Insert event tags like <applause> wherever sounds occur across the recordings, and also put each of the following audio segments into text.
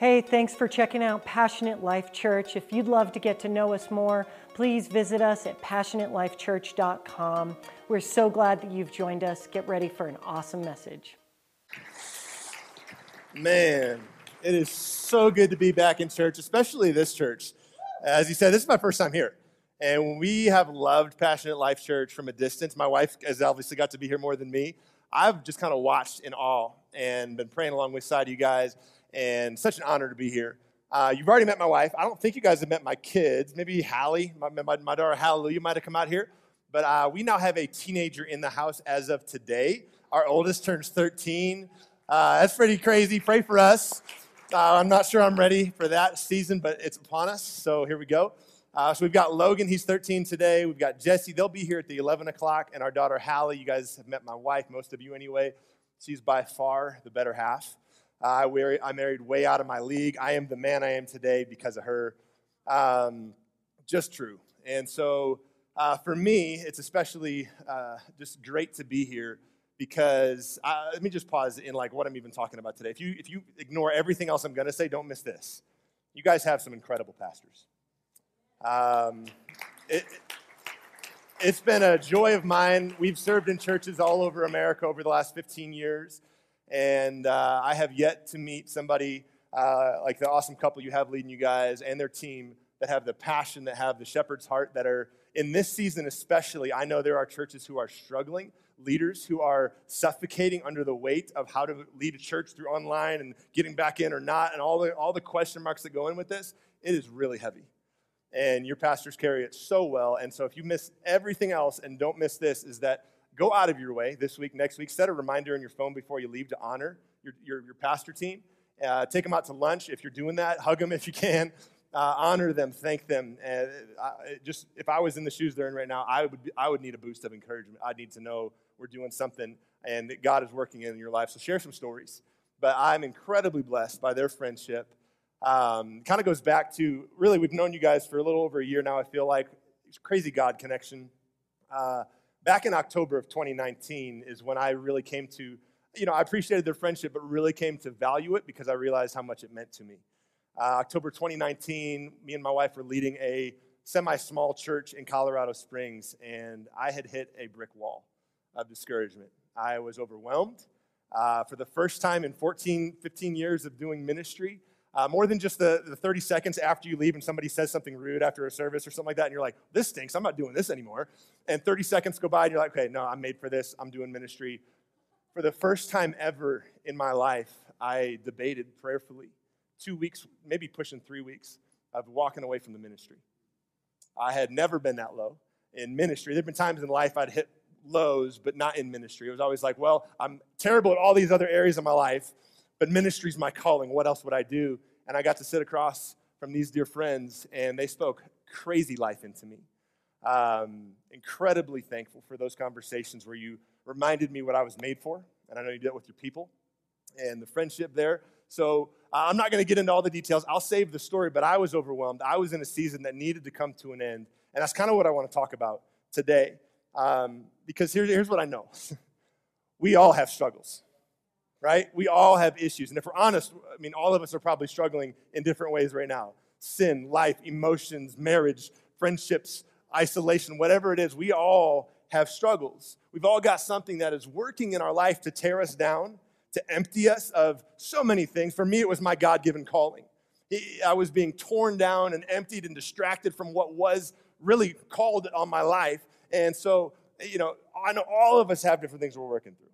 Hey, thanks for checking out Passionate Life Church. If you'd love to get to know us more, please visit us at passionatelifechurch.com. We're so glad that you've joined us. Get ready for an awesome message. Man, it is so good to be back in church, especially this church. As you said, this is my first time here. And we have loved Passionate Life Church from a distance. My wife has obviously got to be here more than me. I've just kind of watched in awe and been praying along with side you guys and such an honor to be here. Uh, you've already met my wife. I don't think you guys have met my kids. Maybe Hallie, my, my, my daughter Hallelujah, might have come out here. But uh, we now have a teenager in the house as of today. Our oldest turns 13. Uh, that's pretty crazy. Pray for us. Uh, I'm not sure I'm ready for that season, but it's upon us. So here we go. Uh, so we've got Logan, he's 13 today. We've got Jesse, they'll be here at the 11 o'clock. And our daughter Hallie, you guys have met my wife, most of you anyway. She's by far the better half. Uh, I married way out of my league. I am the man I am today because of her. Um, just true. And so uh, for me, it's especially uh, just great to be here because uh, let me just pause in like what I'm even talking about today. If you if you ignore everything else I'm going to say, don't miss this. You guys have some incredible pastors. Um, it, it's been a joy of mine. We've served in churches all over America over the last 15 years. And uh, I have yet to meet somebody uh, like the awesome couple you have leading you guys and their team that have the passion, that have the shepherd's heart, that are in this season especially. I know there are churches who are struggling, leaders who are suffocating under the weight of how to lead a church through online and getting back in or not, and all the, all the question marks that go in with this. It is really heavy. And your pastors carry it so well. And so if you miss everything else and don't miss this, is that go out of your way this week, next week. Set a reminder on your phone before you leave to honor your, your, your pastor team. Uh, take them out to lunch if you're doing that. Hug them if you can. Uh, honor them, thank them. Uh, just if I was in the shoes they're in right now, I would I would need a boost of encouragement. I need to know we're doing something and that God is working in your life. So share some stories. But I'm incredibly blessed by their friendship. Um, kind of goes back to really we've known you guys for a little over a year now. I feel like it's crazy God connection. Uh, back in October of 2019 is when I really came to, you know, I appreciated their friendship, but really came to value it because I realized how much it meant to me. Uh, October 2019, me and my wife were leading a semi small church in Colorado Springs, and I had hit a brick wall of discouragement. I was overwhelmed. Uh, for the first time in 14, 15 years of doing ministry, uh, more than just the, the 30 seconds after you leave and somebody says something rude after a service or something like that, and you're like, this stinks, I'm not doing this anymore. And 30 seconds go by, and you're like, okay, no, I'm made for this, I'm doing ministry. For the first time ever in my life, I debated prayerfully two weeks, maybe pushing three weeks, of walking away from the ministry. I had never been that low in ministry. There have been times in life I'd hit lows, but not in ministry. It was always like, well, I'm terrible at all these other areas of my life but ministry's my calling. What else would I do? And I got to sit across from these dear friends, and they spoke crazy life into me. Um, incredibly thankful for those conversations where you reminded me what I was made for, and I know you did it with your people and the friendship there. So uh, I'm not going to get into all the details. I'll save the story, but I was overwhelmed. I was in a season that needed to come to an end, and that's kind of what I want to talk about today. Um, because here, here's what I know <laughs> we all have struggles right? We all have issues. And if we're honest, I mean, all of us are probably struggling in different ways right now sin, life, emotions, marriage, friendships, isolation, whatever it is, we all have struggles. We've all got something that is working in our life to tear us down, to empty us of so many things. For me, it was my God given calling. I was being torn down and emptied and distracted from what was really called on my life. And so, you know, I know all of us have different things we're working through.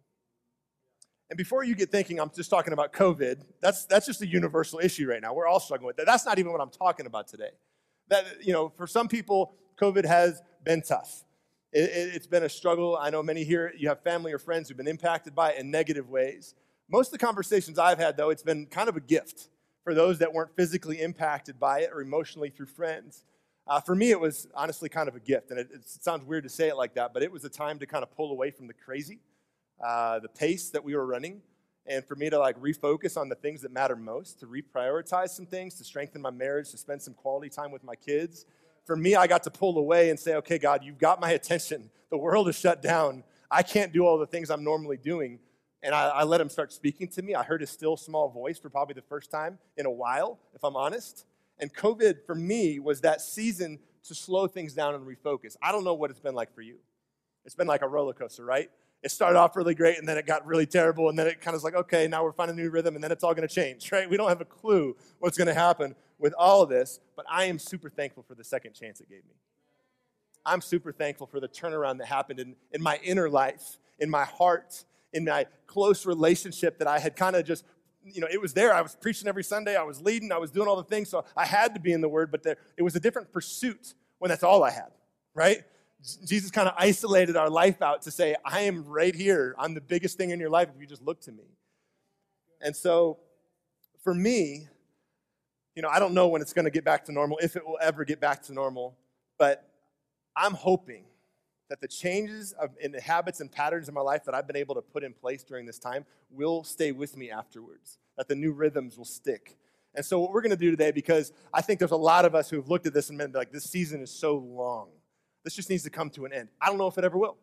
And before you get thinking I'm just talking about COVID, that's, that's just a universal issue right now. We're all struggling with that. That's not even what I'm talking about today. That, you know, for some people, COVID has been tough. It, it, it's been a struggle. I know many here, you have family or friends who've been impacted by it in negative ways. Most of the conversations I've had, though, it's been kind of a gift for those that weren't physically impacted by it or emotionally through friends. Uh, for me, it was honestly kind of a gift. And it, it sounds weird to say it like that, but it was a time to kind of pull away from the crazy uh, the pace that we were running, and for me to like refocus on the things that matter most, to reprioritize some things, to strengthen my marriage, to spend some quality time with my kids. For me, I got to pull away and say, okay, God, you've got my attention. The world is shut down. I can't do all the things I'm normally doing. and I, I let him start speaking to me. I heard his still small voice for probably the first time in a while, if I'm honest. And COVID for me was that season to slow things down and refocus. I don't know what it's been like for you. It's been like a roller coaster, right? It started off really great and then it got really terrible and then it kind of was like, okay, now we're finding a new rhythm and then it's all going to change, <laughs> right? We don't have a clue what's going to happen with all of this, but I am super thankful for the second chance it gave me. I'm super thankful for the turnaround that happened in, in my inner life, in my heart, in my close relationship that I had kind of just you know, it was there. I was preaching every Sunday. I was leading. I was doing all the things. So I had to be in the Word, but there, it was a different pursuit when that's all I had, right? Jesus kind of isolated our life out to say, I am right here. I'm the biggest thing in your life if you just look to me. And so for me, you know, I don't know when it's going to get back to normal, if it will ever get back to normal, but I'm hoping that the changes of, in the habits and patterns in my life that I've been able to put in place during this time will stay with me afterwards, that the new rhythms will stick. And so, what we're going to do today, because I think there's a lot of us who have looked at this and been like, this season is so long. This just needs to come to an end. I don't know if it ever will.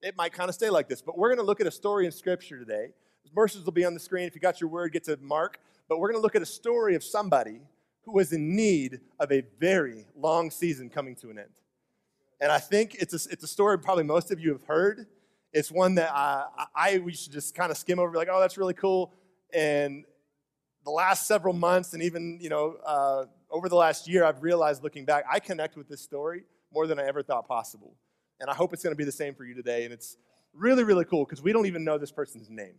It might kind of stay like this, but we're going to look at a story in Scripture today. Verses will be on the screen. If you got your word, get to Mark. But we're going to look at a story of somebody who was in need of a very long season coming to an end. And I think it's a, it's a story probably most of you have heard. It's one that I, I we should just kind of skim over, like, oh, that's really cool. And the last several months, and even you know, uh, over the last year, I've realized looking back, I connect with this story more than I ever thought possible. And I hope it's going to be the same for you today. And it's really, really cool because we don't even know this person's name.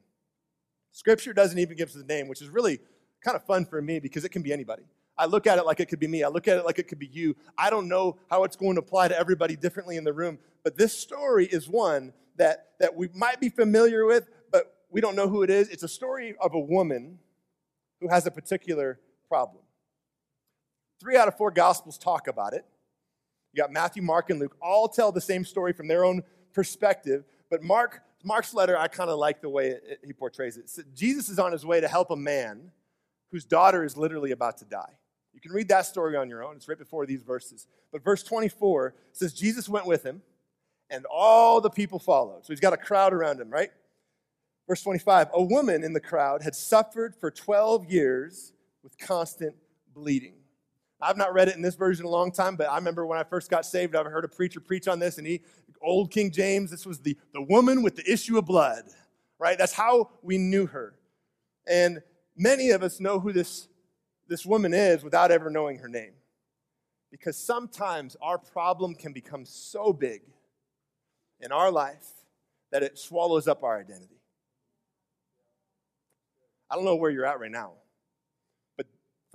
Scripture doesn't even give us the name, which is really kind of fun for me because it can be anybody. I look at it like it could be me. I look at it like it could be you. I don't know how it's going to apply to everybody differently in the room, but this story is one that, that we might be familiar with, but we don't know who it is. It's a story of a woman who has a particular problem. Three out of four gospels talk about it. You got Matthew, Mark, and Luke all tell the same story from their own perspective, but Mark, Mark's letter, I kind of like the way it, he portrays it. So Jesus is on his way to help a man whose daughter is literally about to die. You can read that story on your own. It's right before these verses. But verse 24 says, Jesus went with him, and all the people followed. So he's got a crowd around him, right? Verse 25 A woman in the crowd had suffered for 12 years with constant bleeding. I've not read it in this version a long time, but I remember when I first got saved, I heard a preacher preach on this, and he, old King James, this was the, the woman with the issue of blood, right? That's how we knew her. And many of us know who this this woman is without ever knowing her name. Because sometimes our problem can become so big in our life that it swallows up our identity. I don't know where you're at right now,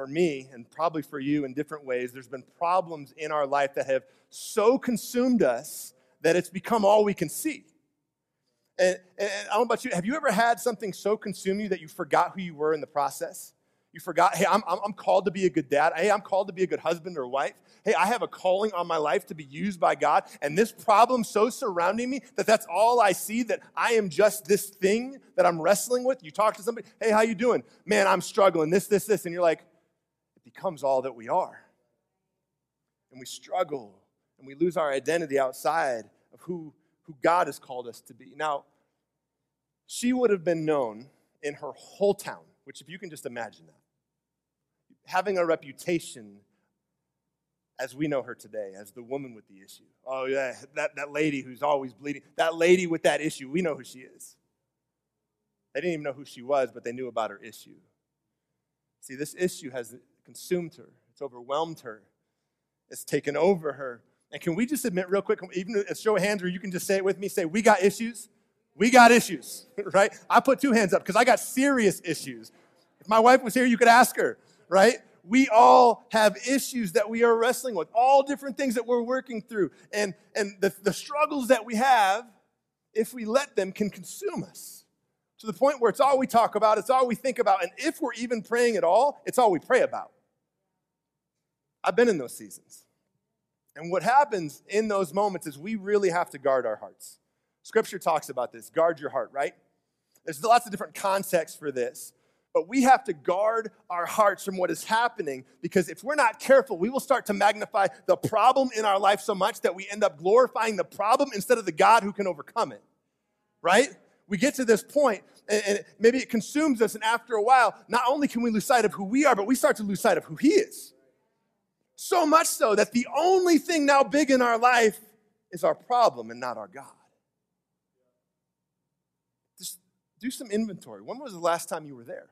for me, and probably for you in different ways, there's been problems in our life that have so consumed us that it's become all we can see. And, and I don't know about you, have you ever had something so consume you that you forgot who you were in the process? You forgot, hey, I'm, I'm called to be a good dad. Hey, I'm called to be a good husband or wife. Hey, I have a calling on my life to be used by God. And this problem so surrounding me that that's all I see, that I am just this thing that I'm wrestling with. You talk to somebody, hey, how you doing? Man, I'm struggling, this, this, this. And you're like, it becomes all that we are. And we struggle and we lose our identity outside of who, who God has called us to be. Now, she would have been known in her whole town, which if you can just imagine that having a reputation as we know her today, as the woman with the issue. Oh, yeah, that, that lady who's always bleeding, that lady with that issue, we know who she is. They didn't even know who she was, but they knew about her issue. See, this issue has consumed her, it's overwhelmed her, it's taken over her. And can we just admit real quick, even a show of hands, or you can just say it with me, say, We got issues? We got issues, <laughs> right? I put two hands up because I got serious issues. If my wife was here, you could ask her right? We all have issues that we are wrestling with, all different things that we're working through. And, and the, the struggles that we have, if we let them, can consume us to the point where it's all we talk about, it's all we think about. And if we're even praying at all, it's all we pray about. I've been in those seasons. And what happens in those moments is we really have to guard our hearts. Scripture talks about this guard your heart, right? There's lots of different contexts for this. But we have to guard our hearts from what is happening because if we're not careful, we will start to magnify the problem in our life so much that we end up glorifying the problem instead of the God who can overcome it. Right? We get to this point, and, and maybe it consumes us, and after a while, not only can we lose sight of who we are, but we start to lose sight of who He is. So much so that the only thing now big in our life is our problem and not our God. Just do some inventory. When was the last time you were there?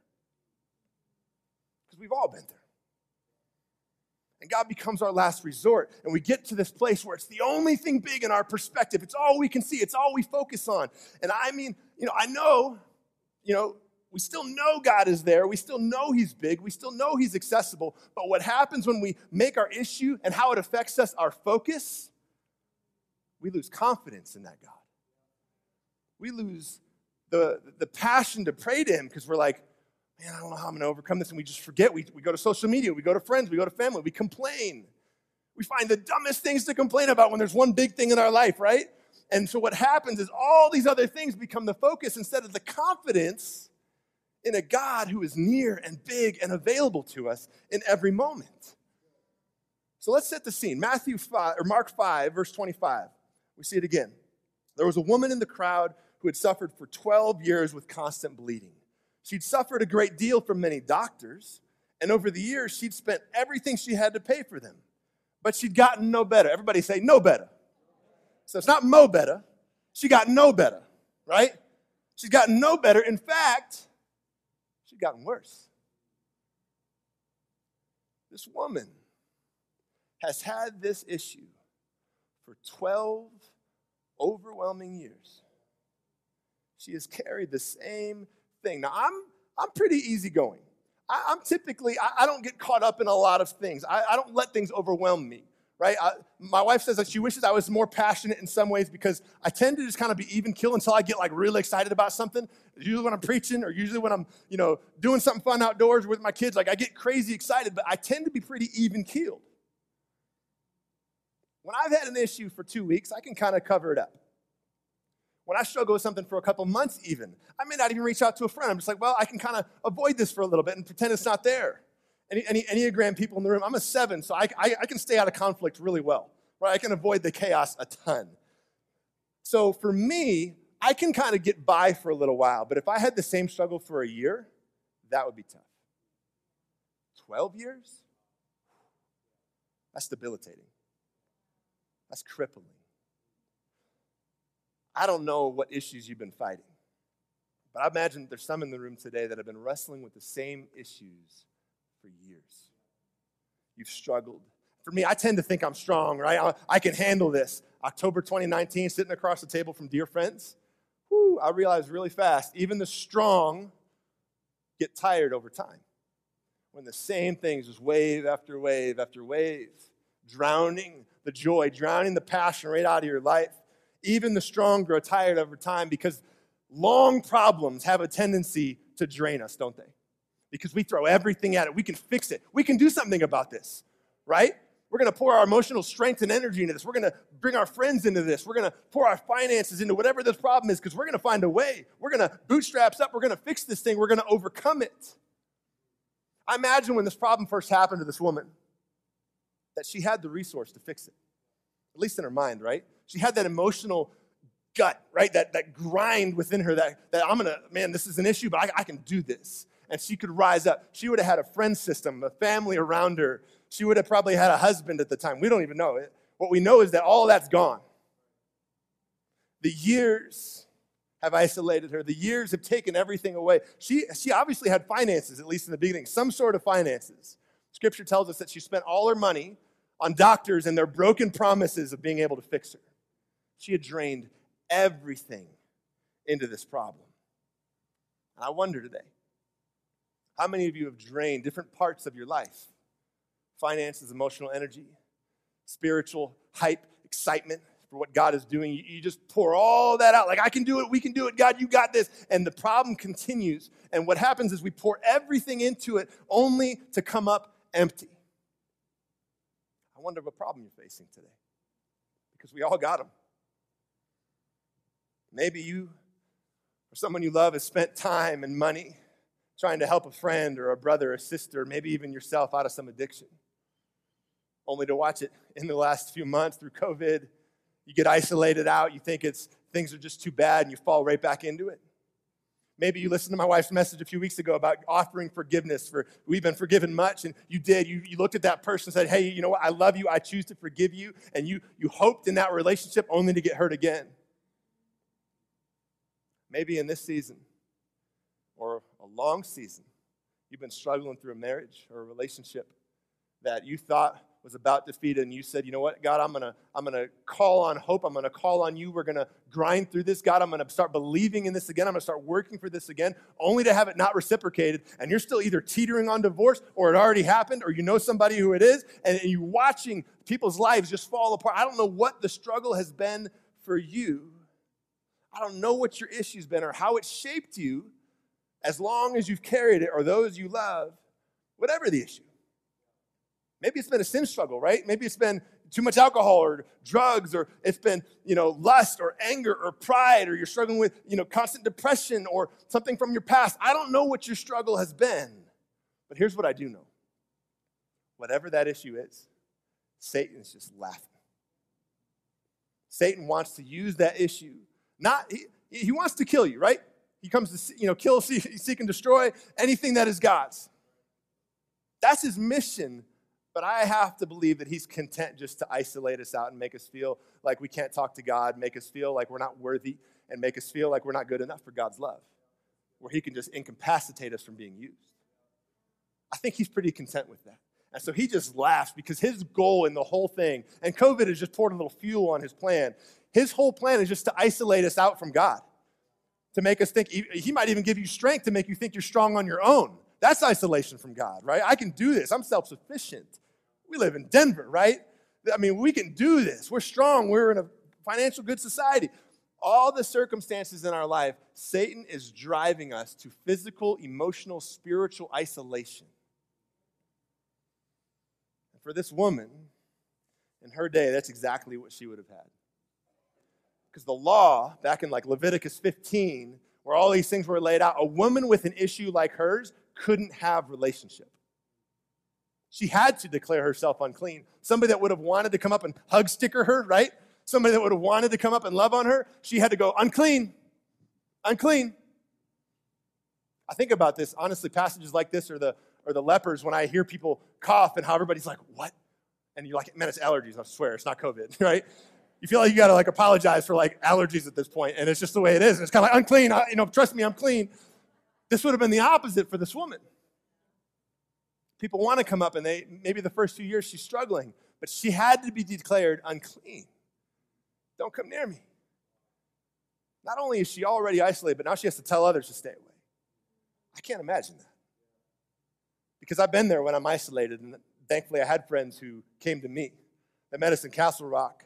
Because we've all been there. And God becomes our last resort. And we get to this place where it's the only thing big in our perspective. It's all we can see, it's all we focus on. And I mean, you know, I know, you know, we still know God is there. We still know He's big. We still know He's accessible. But what happens when we make our issue and how it affects us our focus, we lose confidence in that God. We lose the, the passion to pray to Him because we're like, man, I don't know how I'm going to overcome this. And we just forget. We, we go to social media, we go to friends, we go to family, we complain. We find the dumbest things to complain about when there's one big thing in our life, right? And so what happens is all these other things become the focus instead of the confidence in a God who is near and big and available to us in every moment. So let's set the scene. Matthew 5 or Mark 5 verse 25. We see it again. There was a woman in the crowd who had suffered for 12 years with constant bleeding. She'd suffered a great deal from many doctors, and over the years, she'd spent everything she had to pay for them. But she'd gotten no better. Everybody say, no better. So it's not mo better. She got no better, right? She's gotten no better. In fact, she's gotten worse. This woman has had this issue for 12 overwhelming years. She has carried the same thing. Now, I'm, I'm pretty easygoing. I, am typically, I, I, don't get caught up in a lot of things. I, I don't let things overwhelm me, right? I, my wife says that she wishes I was more passionate in some ways because I tend to just kind of be even kill until I get like really excited about something. Usually when I'm preaching or usually when I'm, you know, doing something fun outdoors with my kids, like I get crazy excited, but I tend to be pretty even keeled. When I've had an issue for two weeks, I can kind of cover it up when I struggle with something for a couple months, even, I may not even reach out to a friend. I'm just like, well, I can kind of avoid this for a little bit and pretend it's not there. Any, any Enneagram people in the room, I'm a seven, so I, I, I can stay out of conflict really well, right? I can avoid the chaos a ton. So for me, I can kind of get by for a little while, but if I had the same struggle for a year, that would be tough. 12 years? That's debilitating. That's crippling. I don't know what issues you've been fighting, but I imagine there's some in the room today that have been wrestling with the same issues for years. You've struggled. For me, I tend to think I'm strong, right? I, I can handle this. October 2019, sitting across the table from dear friends, whoo, I realized really fast, even the strong get tired over time. When the same things, just wave after wave after wave, drowning the joy, drowning the passion right out of your life even the strong grow tired over time because long problems have a tendency to drain us, don't they? Because we throw everything at it. We can fix it. We can do something about this, right? We're going to pour our emotional strength and energy into this. We're going to bring our friends into this. We're going to pour our finances into whatever this problem is because we're going to find a way. We're going to bootstraps up. We're going to fix this thing. We're going to overcome it. I imagine when this problem first happened to this woman that she had the resource to fix it, at least in her mind, right? She had that emotional gut, right? That, that grind within her that, that I'm gonna, man, this is an issue, but I, I can do this. And she could rise up. She would have had a friend system, a family around her. She would have probably had a husband at the time. We don't even know it. What we know is that all that's gone. The years have isolated her. The years have taken everything away. She, she obviously had finances, at least in the beginning, some sort of finances. Scripture tells us that she spent all her money on doctors and their broken promises of being able to fix her. She had drained everything into this problem. And I wonder today, how many of you have drained different parts of your life? Finances, emotional energy, spiritual hype, excitement for what God is doing. You, you, just pour all that out. Like, I can do it, we can do it, God, you got this. And the problem continues. And what happens is we pour everything into it only to come up empty. I wonder what problem you're facing today. Because we all got them. Maybe you or someone you love has spent time and money trying to help a friend or a brother or sister, maybe even yourself out of some addiction, only to watch it in the last few months through COVID. You get isolated out, you think it's things are just too bad, and you fall right back into it. Maybe you listened to my wife's message a few weeks ago about offering forgiveness for we've been forgiven much, and you did. You, you looked at that person and said, Hey, you know what? I love you. I choose to forgive you. And you, you hoped in that relationship only to get hurt again. Maybe in this season or long season, you've been struggling through a marriage or a relationship that you thought was about defeated and you said, you know what, God, I'm gonna, I'm gonna call on hope. I'm gonna call on you. We're gonna grind through this. God, I'm gonna start believing in this again. I'm gonna start working for this again, only to have it not reciprocated. And you're still either teetering on divorce or it already happened, or you know somebody who it is, and you're watching people's lives just fall apart. I don't know what the struggle has been for you. I don't know what your issue's been or how it shaped you as long as you've carried it or those you love, whatever the issue. Maybe it's been a sin struggle, right? Maybe it's been too much alcohol or drugs or it's been, you know, lust or anger or pride or you're struggling with, you know, constant depression or something from your past. I don't know what your struggle has been. But here's what I do know. Whatever that issue is, Satan is just laughing. Satan wants to use that issue. Not he, he wants to kill you, right? He comes to, you know, kill, <laughs> seek, and destroy anything that is God's. That's his mission but I have to believe that he's content just to isolate us out and make us feel like we can't talk to God, make us feel like we're not worthy, and make us feel like we're not good enough for God's love, where he can just incapacitate us from being used. I think he's pretty content with that. And so he just laughs because his goal in the whole thing, and COVID has just poured a little fuel on his plan. His whole plan is just to isolate us out from God, to make us think, he might even give you strength to make you think you're strong on your own. That's isolation from God, right? I can do this. I'm self sufficient. We live in Denver, right? I mean, we can do this. We're strong. We're in a financial good society. All the circumstances in our life, Satan is driving us to physical, emotional, spiritual isolation. And for this woman, in her day, that's exactly what she would have had. Because the law, back in like Leviticus 15, where all these things were laid out, a woman with an issue like hers couldn't have relationship. She had to declare herself unclean. Somebody that would have wanted to come up and hug sticker her, right? Somebody that would have wanted to come up and love on her, she had to go unclean, unclean. I think about this, honestly, passages like this or the, or the lepers when I hear people cough and how everybody's like, what? And you're like, man, it's allergies, I swear, it's not COVID, <laughs> right? You feel like you gotta like apologize for like allergies at this point, and it's just the way it is. And it's kind of like unclean, I, you know, trust me, I'm clean. This would have been the opposite for this woman. People want to come up, and they maybe the first few years she's struggling, but she had to be declared unclean. Don't come near me. Not only is she already isolated, but now she has to tell others to stay away. I can't imagine that. Because I've been there when I'm isolated, and thankfully I had friends who came to me. They met us in Castle Rock,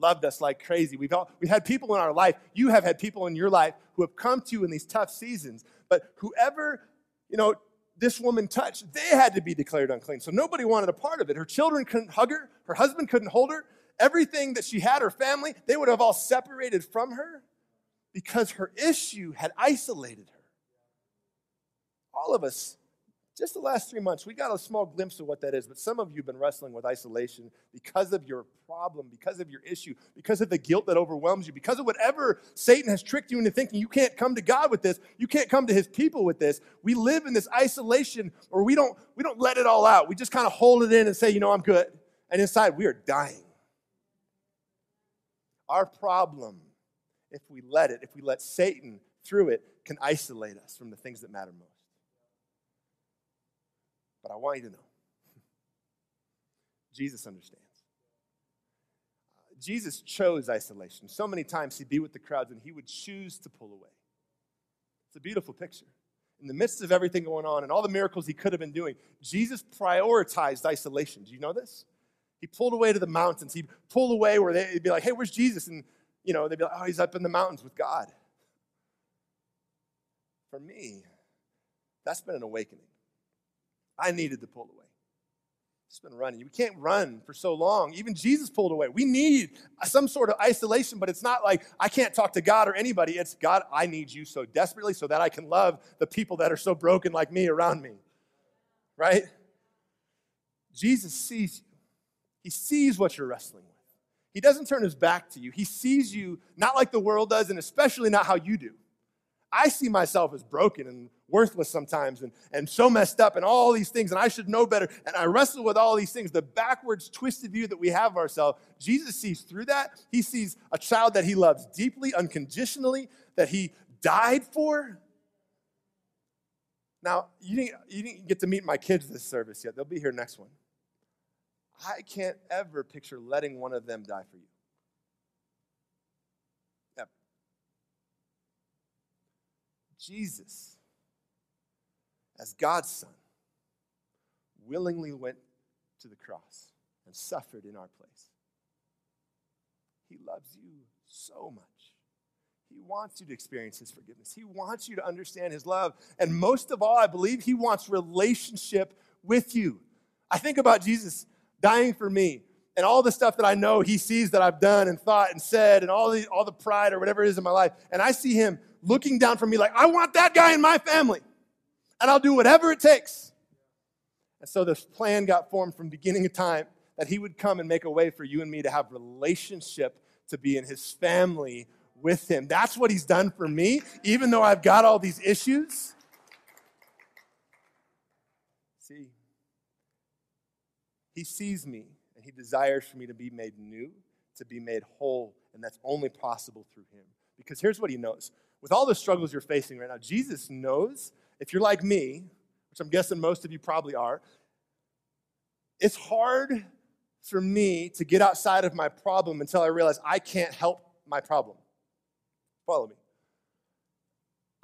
loved us like crazy. We've, all, we've had people in our life, you have had people in your life who have come to you in these tough seasons, but whoever, you know, this woman touched, they had to be declared unclean. So nobody wanted a part of it. Her children couldn't hug her, her husband couldn't hold her. Everything that she had, her family, they would have all separated from her because her issue had isolated her. All of us just the last three months, we got a small glimpse of what that is. But some of you have been wrestling with isolation because of your problem, because of your issue, because of the guilt that overwhelms you, because of whatever Satan has tricked you into thinking you can't come to God with this, you can't come to his people with this. We live in this isolation or we don't, we don't let it all out. We just kind of hold it in and say, you know, I'm good. And inside, we are dying. Our problem, if we let it, if we let Satan through it, can isolate us from the things that matter most. But I want you to know <laughs> Jesus understands. Jesus chose isolation. So many times he'd be with the crowds and he would choose to pull away. It's a beautiful picture. In the midst of everything going on and all the miracles he could have been doing, Jesus prioritized isolation. Do you know this? He pulled away to the mountains. He'd pull away where they'd be like, hey, where's Jesus? And, you know, they'd be like, oh, he's up in the mountains with God. For me, that's been an awakening. I needed to pull away. It's been running. We can't run for so long. Even Jesus pulled away. We need some sort of isolation, but it's not like I can't talk to God or anybody. It's God, I need you so desperately so that I can love the people that are so broken like me around me. Right? Jesus sees you, He sees what you're wrestling with. He doesn't turn His back to you. He sees you not like the world does, and especially not how you do. I see myself as broken and worthless sometimes and, and so messed up and all these things, and I should know better. And I wrestle with all these things, the backwards, twisted view that we have of ourselves. Jesus sees through that. He sees a child that he loves deeply, unconditionally, that he died for. Now, you didn't, you didn't get to meet my kids this service yet. They'll be here next one. I can't ever picture letting one of them die for you. Jesus, as God's Son, willingly went to the cross and suffered in our place. He loves you so much. He wants you to experience His forgiveness. He wants you to understand His love. And most of all, I believe He wants relationship with you. I think about Jesus dying for me and all the stuff that I know He sees that I've done and thought and said and all the, all the pride or whatever it is in my life. And I see Him looking down from me like, I want that guy in my family. And I'll do whatever it takes. And so this plan got formed from beginning of time that he would come and make a way for you and me to have relationship to be in his family with him. That's what he's done for me, even though I've got all these issues. See, he sees me and he desires for me to be made new, to be made whole, and that's only possible through him. Because here's what he knows with all the struggles you're facing right now, Jesus knows if you're like me, which I'm guessing most of you probably are, it's hard for me to get outside of my problem until I realize I can't help my problem. Follow me.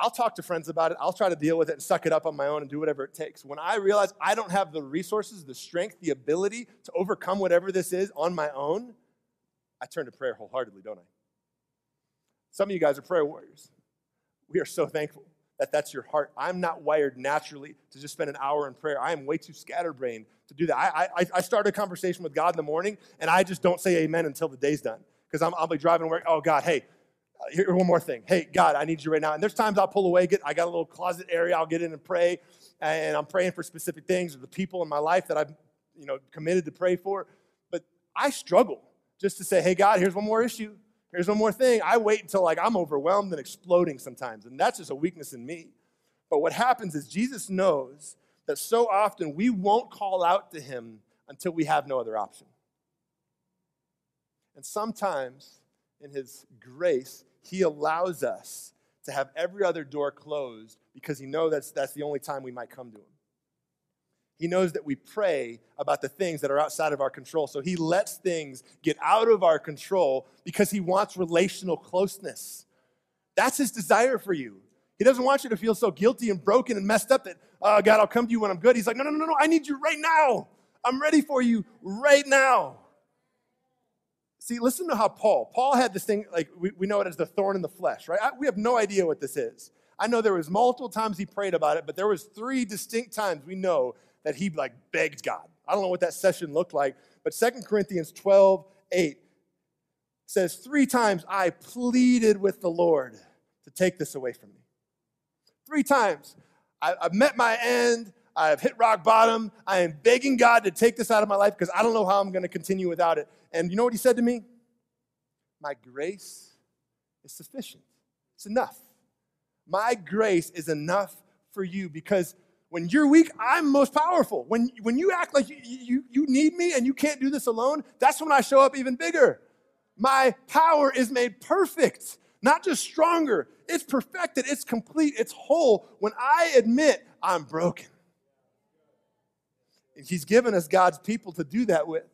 I'll talk to friends about it. I'll try to deal with it and suck it up on my own and do whatever it takes. When I realize I don't have the resources, the strength, the ability to overcome whatever this is on my own, I turn to prayer wholeheartedly, don't I? Some of you guys are prayer warriors. We are so thankful that that's your heart. I'm not wired naturally to just spend an hour in prayer. I am way too scatterbrained to do that. I, I, I start a conversation with God in the morning, and I just don't say amen until the day's done. Because I'm, I'll be driving work. Oh, God, hey, Uh, here, one more thing. Hey, God, I need you right now. And there's times I'll pull away. Get, I got a little closet area. I'll get in and pray. And I'm praying for specific things or the people in my life that I've you know, committed to pray for. But I struggle just to say, hey, God, here's one more issue. Here's one more thing. I wait until like I'm overwhelmed and exploding sometimes, and that's just a weakness in me. But what happens is Jesus knows that so often we won't call out to him until we have no other option. And sometimes in his grace, he allows us to have every other door closed because he knows that's, that's the only time we might come to him. He knows that we pray about the things that are outside of our control. So he lets things get out of our control because he wants relational closeness. That's his desire for you. He doesn't want you to feel so guilty and broken and messed up that, oh, God, I'll come to you when I'm good. He's like, no, no, no, no, I need you right now. I'm ready for you right now. See, listen to how Paul, Paul had this thing, like we, we know it as the thorn in the flesh, right? I, we have no idea what this is. I know there was multiple times he prayed about it, but there was three distinct times we know that he like begged God. I don't know what that session looked like, but Second Corinthians 12, 8 says, Three times I pleaded with the Lord to take this away from me. Three times. I, met my end. I've hit rock bottom. I am begging God to take this out of my life because I don't know how I'm going to continue without it. And you know what he said to me? My grace is sufficient. It's enough. My grace is enough for you because when you're weak, I'm most powerful. When, when you act like you, you, you need me and you can't do this alone, that's when I show up even bigger. My power is made perfect, not just stronger. It's perfected, it's complete, it's whole when I admit I'm broken. He's given us God's people to do that with.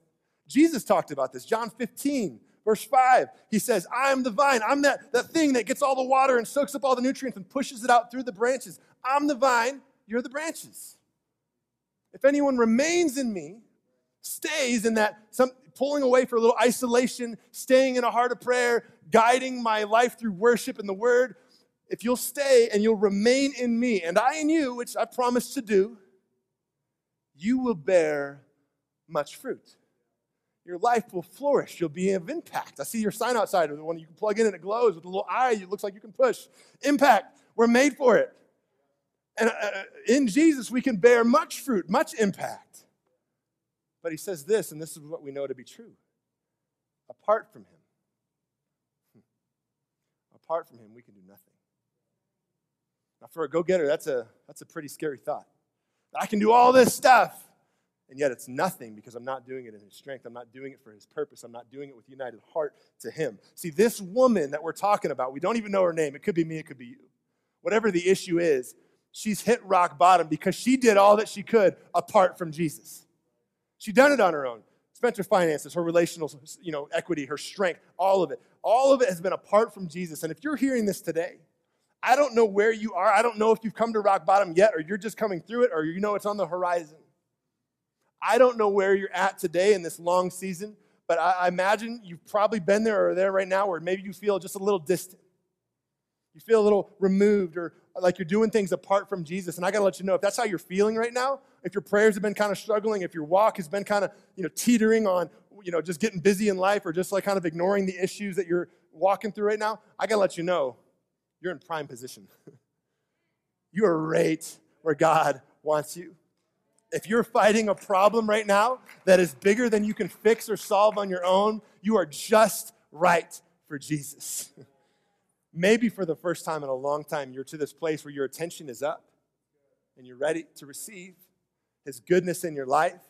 Jesus talked about this. John 15, verse 5, he says, I am the vine. I'm that, that thing that gets all the water and soaks up all the nutrients and pushes it out through the branches. I'm the vine you're the branches. If anyone remains in me, stays in that, some, pulling away for a little isolation, staying in a heart of prayer, guiding my life through worship and the word, if you'll stay and you'll remain in me, and I in you, which I promise to do, you will bear much fruit. Your life will flourish. You'll be of impact. I see your sign outside, the one you can plug in and it glows with a little eye. It looks like you can push. Impact. We're made for it. And uh, uh, in Jesus, we can bear much fruit, much impact. But he says this, and this is what we know to be true apart from him, hmm, apart from him, we can do nothing. Now, for a go getter, that's a, that's a pretty scary thought. I can do all this stuff, and yet it's nothing because I'm not doing it in His strength. I'm not doing it for His purpose. I'm not doing it with united heart to Him. See, this woman that we're talking about, we don't even know her name. It could be me, it could be you. Whatever the issue is, she's hit rock bottom because she did all that she could apart from Jesus. She done it on her own. Spent her finances, her relational, you know, equity, her strength, all of it. All of it has been apart from Jesus. And if you're hearing this today, I don't know where you are. I don't know if you've come to rock bottom yet, or you're just coming through it, or you know it's on the horizon. I don't know where you're at today in this long season, but I, imagine you've probably been there or there right now where maybe you feel just a little distant. You feel a little removed or like you're doing things apart from Jesus. And I got to let you know if that's how you're feeling right now, if your prayers have been kind of struggling, if your walk has been kind of, you know, teetering on, you know, just getting busy in life or just like kind of ignoring the issues that you're walking through right now, I got to let you know you're in prime position. <laughs> you are right where God wants you. If you're fighting a problem right now that is bigger than you can fix or solve on your own, you are just right for Jesus. <laughs> Maybe for the first time in a long time, you're to this place where your attention is up and you're ready to receive his goodness in your life.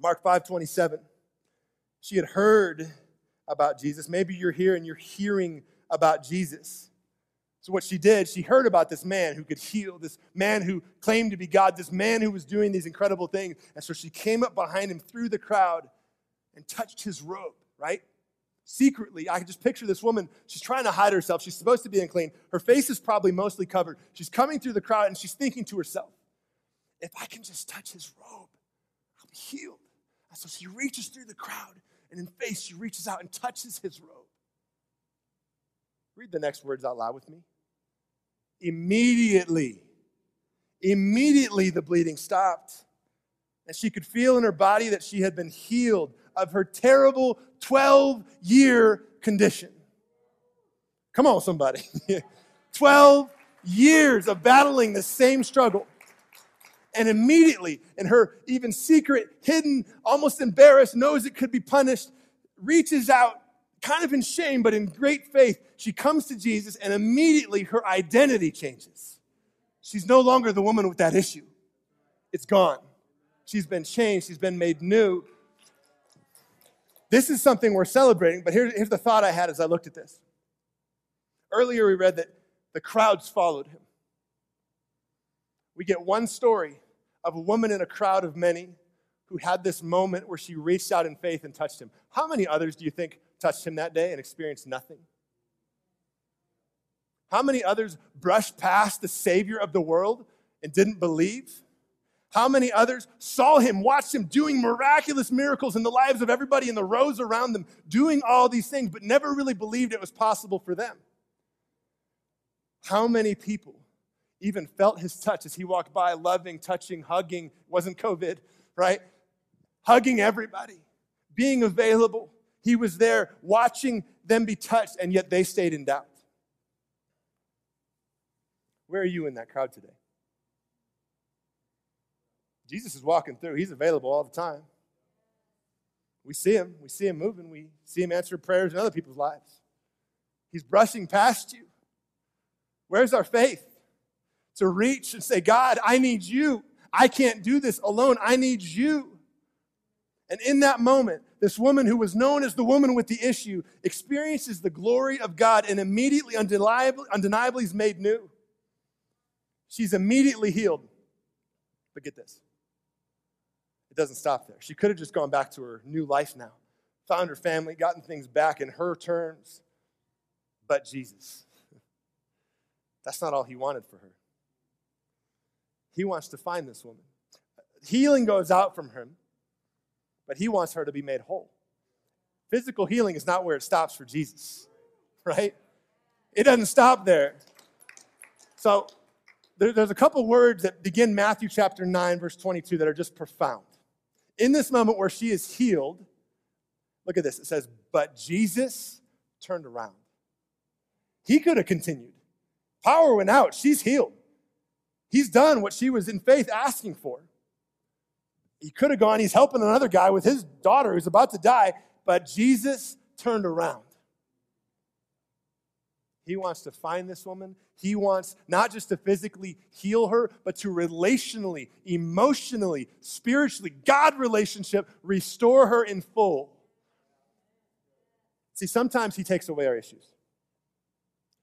Mark 5 27. She had heard about Jesus. Maybe you're here and you're hearing about Jesus. So, what she did, she heard about this man who could heal, this man who claimed to be God, this man who was doing these incredible things. And so she came up behind him through the crowd and touched his robe, right? Secretly, I can just picture this woman. She's trying to hide herself. She's supposed to be unclean. Her face is probably mostly covered. She's coming through the crowd and she's thinking to herself, if I can just touch his robe, I'll be healed. And so she reaches through the crowd and in faith, she reaches out and touches his robe. Read the next words out loud with me. Immediately, immediately the bleeding stopped. And she could feel in her body that she had been healed of her terrible 12 year condition. Come on, somebody. <laughs> 12 years of battling the same struggle. And immediately, in her even secret, hidden, almost embarrassed, knows it could be punished, reaches out kind of in shame, but in great faith, she comes to Jesus and immediately her identity changes. She's no longer the woman with that issue, it's gone. She's been changed, she's been made new. This is something we're celebrating, but here, here's the thought I had as I looked at this. Earlier, we read that the crowds followed him. We get one story of a woman in a crowd of many who had this moment where she reached out in faith and touched him. How many others do you think touched him that day and experienced nothing? How many others brushed past the Savior of the world and didn't believe? How many others saw him, watched him doing miraculous miracles in the lives of everybody in the rows around them, doing all these things, but never really believed it was possible for them? How many people even felt his touch as he walked by, loving, touching, hugging? It Wasn't COVID, right? Hugging everybody, being available, he was there watching them be touched, and yet they stayed in doubt. Where are you in that crowd today? Jesus is walking through, he's available all the time. We see him, we see him moving, we see him answer prayers in other people's lives. He's brushing past you. Where's our faith? To reach and say, God, I need you. I can't do this alone. I need you. And in that moment, this woman who was known as the woman with the issue experiences the glory of God and immediately, undeniably, undeniably is made new. She's immediately healed. But get this it doesn't stop there. She could have just gone back to her new life now, found her family, gotten things back in her terms. But Jesus, <laughs> that's not all he wanted for her. He wants to find this woman. Healing goes out from him but he wants her to be made whole. Physical healing is not where it stops for Jesus, <laughs> right? It doesn't stop there. So there, there's a couple words that begin Matthew chapter 9, verse 22, that are just profound. In this moment where she is healed, look at this. It says, But Jesus turned around. He could have continued. Power went out. She's healed. He's done what she was in faith asking for. He could have gone, he's helping another guy with his daughter who's about to die, but Jesus turned around. He wants to find this woman. He wants not just to physically heal her, but to relationally, emotionally, spiritually, God relationship, restore her in full. See, sometimes He takes away our issues.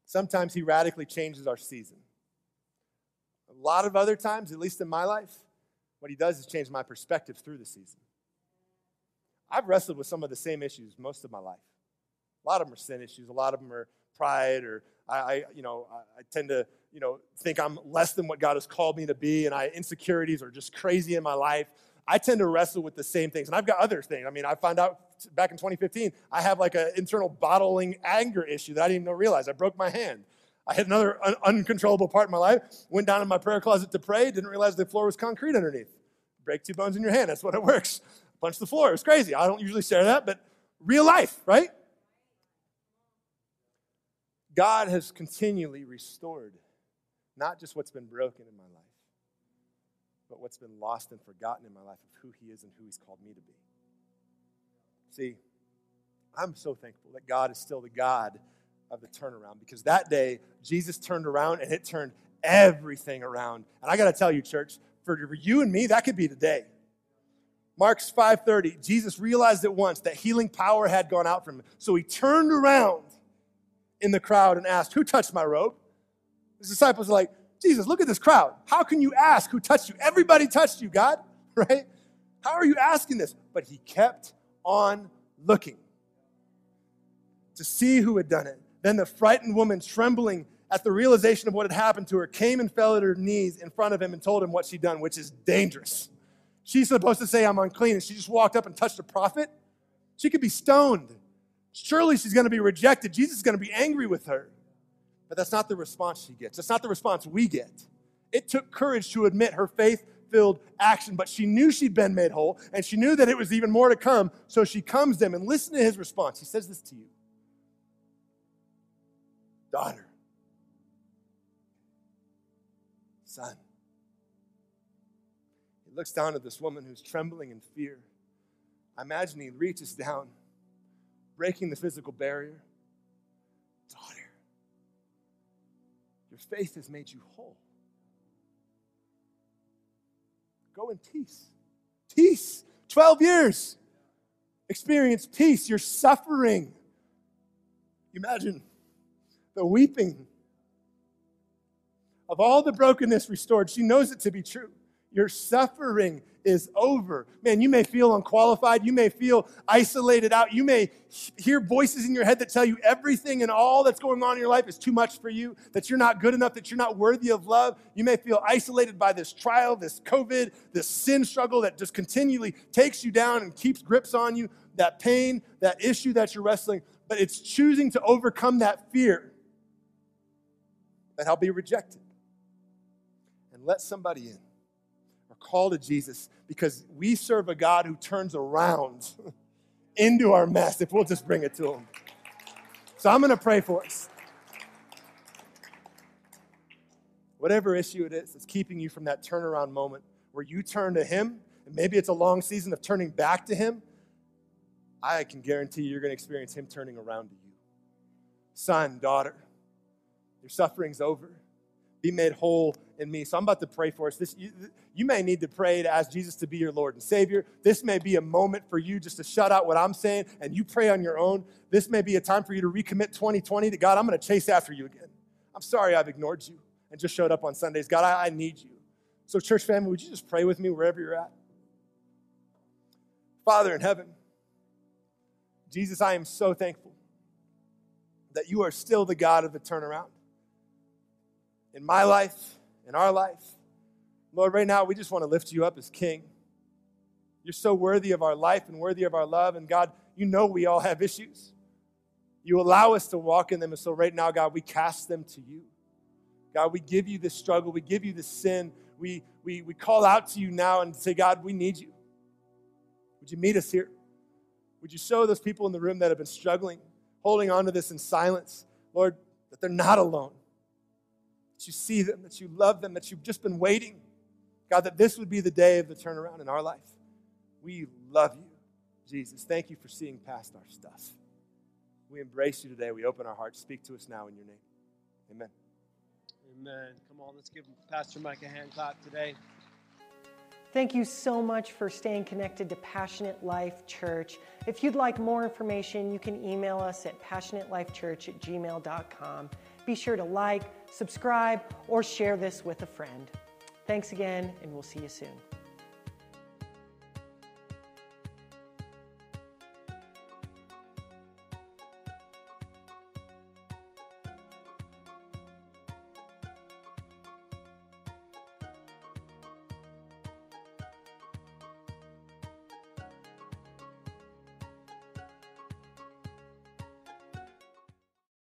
Sometimes He radically changes our season. A lot of other times, at least in my life, what He does is change my perspective through the season. I've wrestled with some of the same issues most of my life. A lot of them are sin issues. A lot of them are pride, or I, I you know, I, I tend to, you know, think I'm less than what God has called me to be, and I insecurities are just crazy in my life. I tend to wrestle with the same things, and I've got other things. I mean, I found out back in 2015 I have like an internal bottling anger issue that I didn't even realize. I broke my hand. I had another un- uncontrollable part in my life. Went down in my prayer closet to pray. Didn't realize the floor was concrete underneath. Break two bones in your hand. That's what it works. Punch the floor. It was crazy. I don't usually share that, but real life, right? God has continually restored not just what's been broken in my life, but what's been lost and forgotten in my life of who He is and who He's called me to be. See, I'm so thankful that God is still the God of the turnaround because that day Jesus turned around and it turned everything around. And I got to tell you, church, for you and me, that could be today. Mark's 5:30, Jesus realized at once that healing power had gone out from him. So he turned around in the crowd and asked, Who touched my robe? His disciples are like, Jesus, look at this crowd. How can you ask who touched you? Everybody touched you, God, <laughs> right? How are you asking this? But he kept on looking to see who had done it. Then the frightened woman, trembling at the realization of what had happened to her, came and fell at her knees in front of him and told him what she'd done, which is dangerous. She's supposed to say, I'm unclean, and she just walked up and touched a prophet. She could be stoned. Surely she's going to be rejected. Jesus is going to be angry with her. But that's not the response she gets. That's not the response we get. It took courage to admit her faith filled action, but she knew she'd been made whole, and she knew that it was even more to come. So she comes to him and listen to his response. He says this to you Daughter, son. He looks down at this woman who's trembling in fear. I imagine he reaches down, breaking the physical barrier. Daughter, your faith has made you whole. Go in peace. Peace. 12 years. Experience peace. You're suffering. Imagine the weeping of all the brokenness restored. She knows it to be true. Your suffering is over. Man, you may feel unqualified. You may feel isolated out. You may hear voices in your head that tell you everything and all that's going on in your life is too much for you, that you're not good enough, that you're not worthy of love. You may feel isolated by this trial, this COVID, this sin struggle that just continually takes you down and keeps grips on you, that pain, that issue that you're wrestling. But it's choosing to overcome that fear that I'll be rejected and let somebody in or call to Jesus because we serve a God who turns around <laughs> into our mess if we'll just bring it to Him. So I'm going to pray for us. Whatever issue it is that's keeping you from that turnaround moment where you turn to Him, and maybe it's a long season of turning back to Him, I can guarantee you're going to experience Him turning around to you. Son, daughter, your suffering's over. Be made whole in me. So I'm about to pray for us. This you, you may need to pray to ask Jesus to be your Lord and Savior. This may be a moment for you just to shut out what I'm saying and you pray on your own. This may be a time for you to recommit 2020 to God. I'm going to chase after you again. I'm sorry I've ignored you and just showed up on Sundays. God, I, I need you. So, church family, would you just pray with me wherever you're at? Father in heaven, Jesus, I am so thankful that you are still the God of the turnaround in my life in our life. Lord, right now, we just want to lift you up as King. You're so worthy of our life and worthy of our love. And God, you know we all have issues. You allow us to walk in them. And so, right now, God, we cast them to you. God, we give you this struggle. We give you this sin. We, we, we call out to you now and say, God, we need you. Would you meet us here? Would you show those people in the room that have been struggling, holding on to this in silence, Lord, that they're not alone? That you see them, that you love them, that you've just been waiting. God, that this would be the day of the turnaround in our life. We love you, Jesus. Thank you for seeing past our stuff. We embrace you today. We open our hearts. Speak to us now in your name. Amen. Amen. Come on, let's give Pastor Mike a hand clap today. Thank you so much for staying connected to Passionate Life Church. If you'd like more information, you can email us at passionatelifechurch at gmail.com. Be sure to like, subscribe, or share this with a friend. Thanks again, and we'll see you soon.